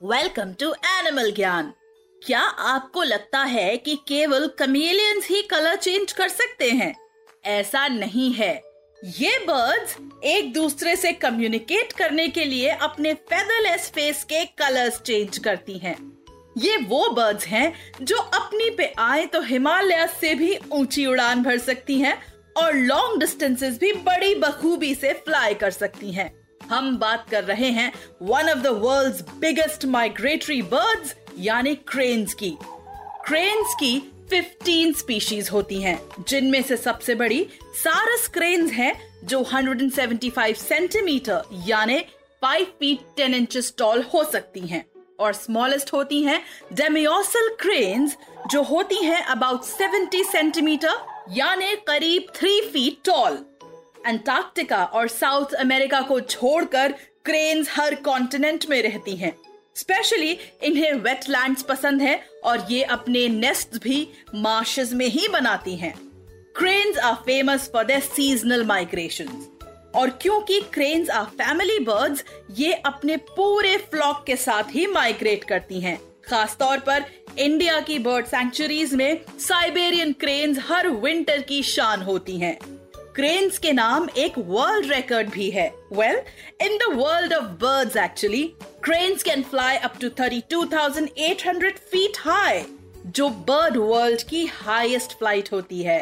Welcome to animal Gyan क्या आपको लगता है कि केवल कमेलियंस ही कलर चेंज कर सकते हैं ऐसा नहीं है ये बर्ड्स एक दूसरे से कम्युनिकेट करने के लिए अपने फेदरलेस फेस के कलर्स चेंज करती हैं। ये वो बर्ड्स हैं जो अपनी पे आए तो हिमालय से भी ऊँची उड़ान भर सकती हैं और लॉन्ग डिस्टेंसेस भी बड़ी बखूबी से फ्लाई कर सकती हैं। हम बात कर रहे हैं one of the world's biggest migratory birds यानी क्रेन्स की। क्रेन्स की 15 स्पीशीज होती हैं, जिनमें से सबसे बड़ी सारस क्रेन्स हैं, जो 175 सेंटीमीटर यानी 5 फीट 10 इंचेस टॉल हो सकती हैं। और स्मॉलेस्ट होती हैं डेमियोसल क्रेन्स जो होती हैं अबाउट 70 सेंटीमीटर यानी करीब 3 फीट टॉल अंटार्कटिका और साउथ अमेरिका को छोड़कर क्रेन्स हर कॉन्टिनेंट में रहती हैं। स्पेशली इन्हें वेटलैंड्स पसंद है और ये अपने नेस्ट भी मार्शेस में ही बनाती हैं। Cranes are famous for their seasonal migration और क्योंकि क्रेन्स आर फैमिली बर्ड्स ये अपने पूरे फ्लॉक के साथ ही माइग्रेट करती हैं। खासतौर पर इंडिया की बर्ड सेंचुरीज में साइबेरियन क्रेन्स हर विंटर की शान होती हैं। क्रेन्स के नाम एक वर्ल्ड रिकॉर्ड भी है. Well in the world of birds actually cranes can fly up to 32,800 feet high जो बर्ड वर्ल्ड की हाईएस्ट फ़्लाइट होती है.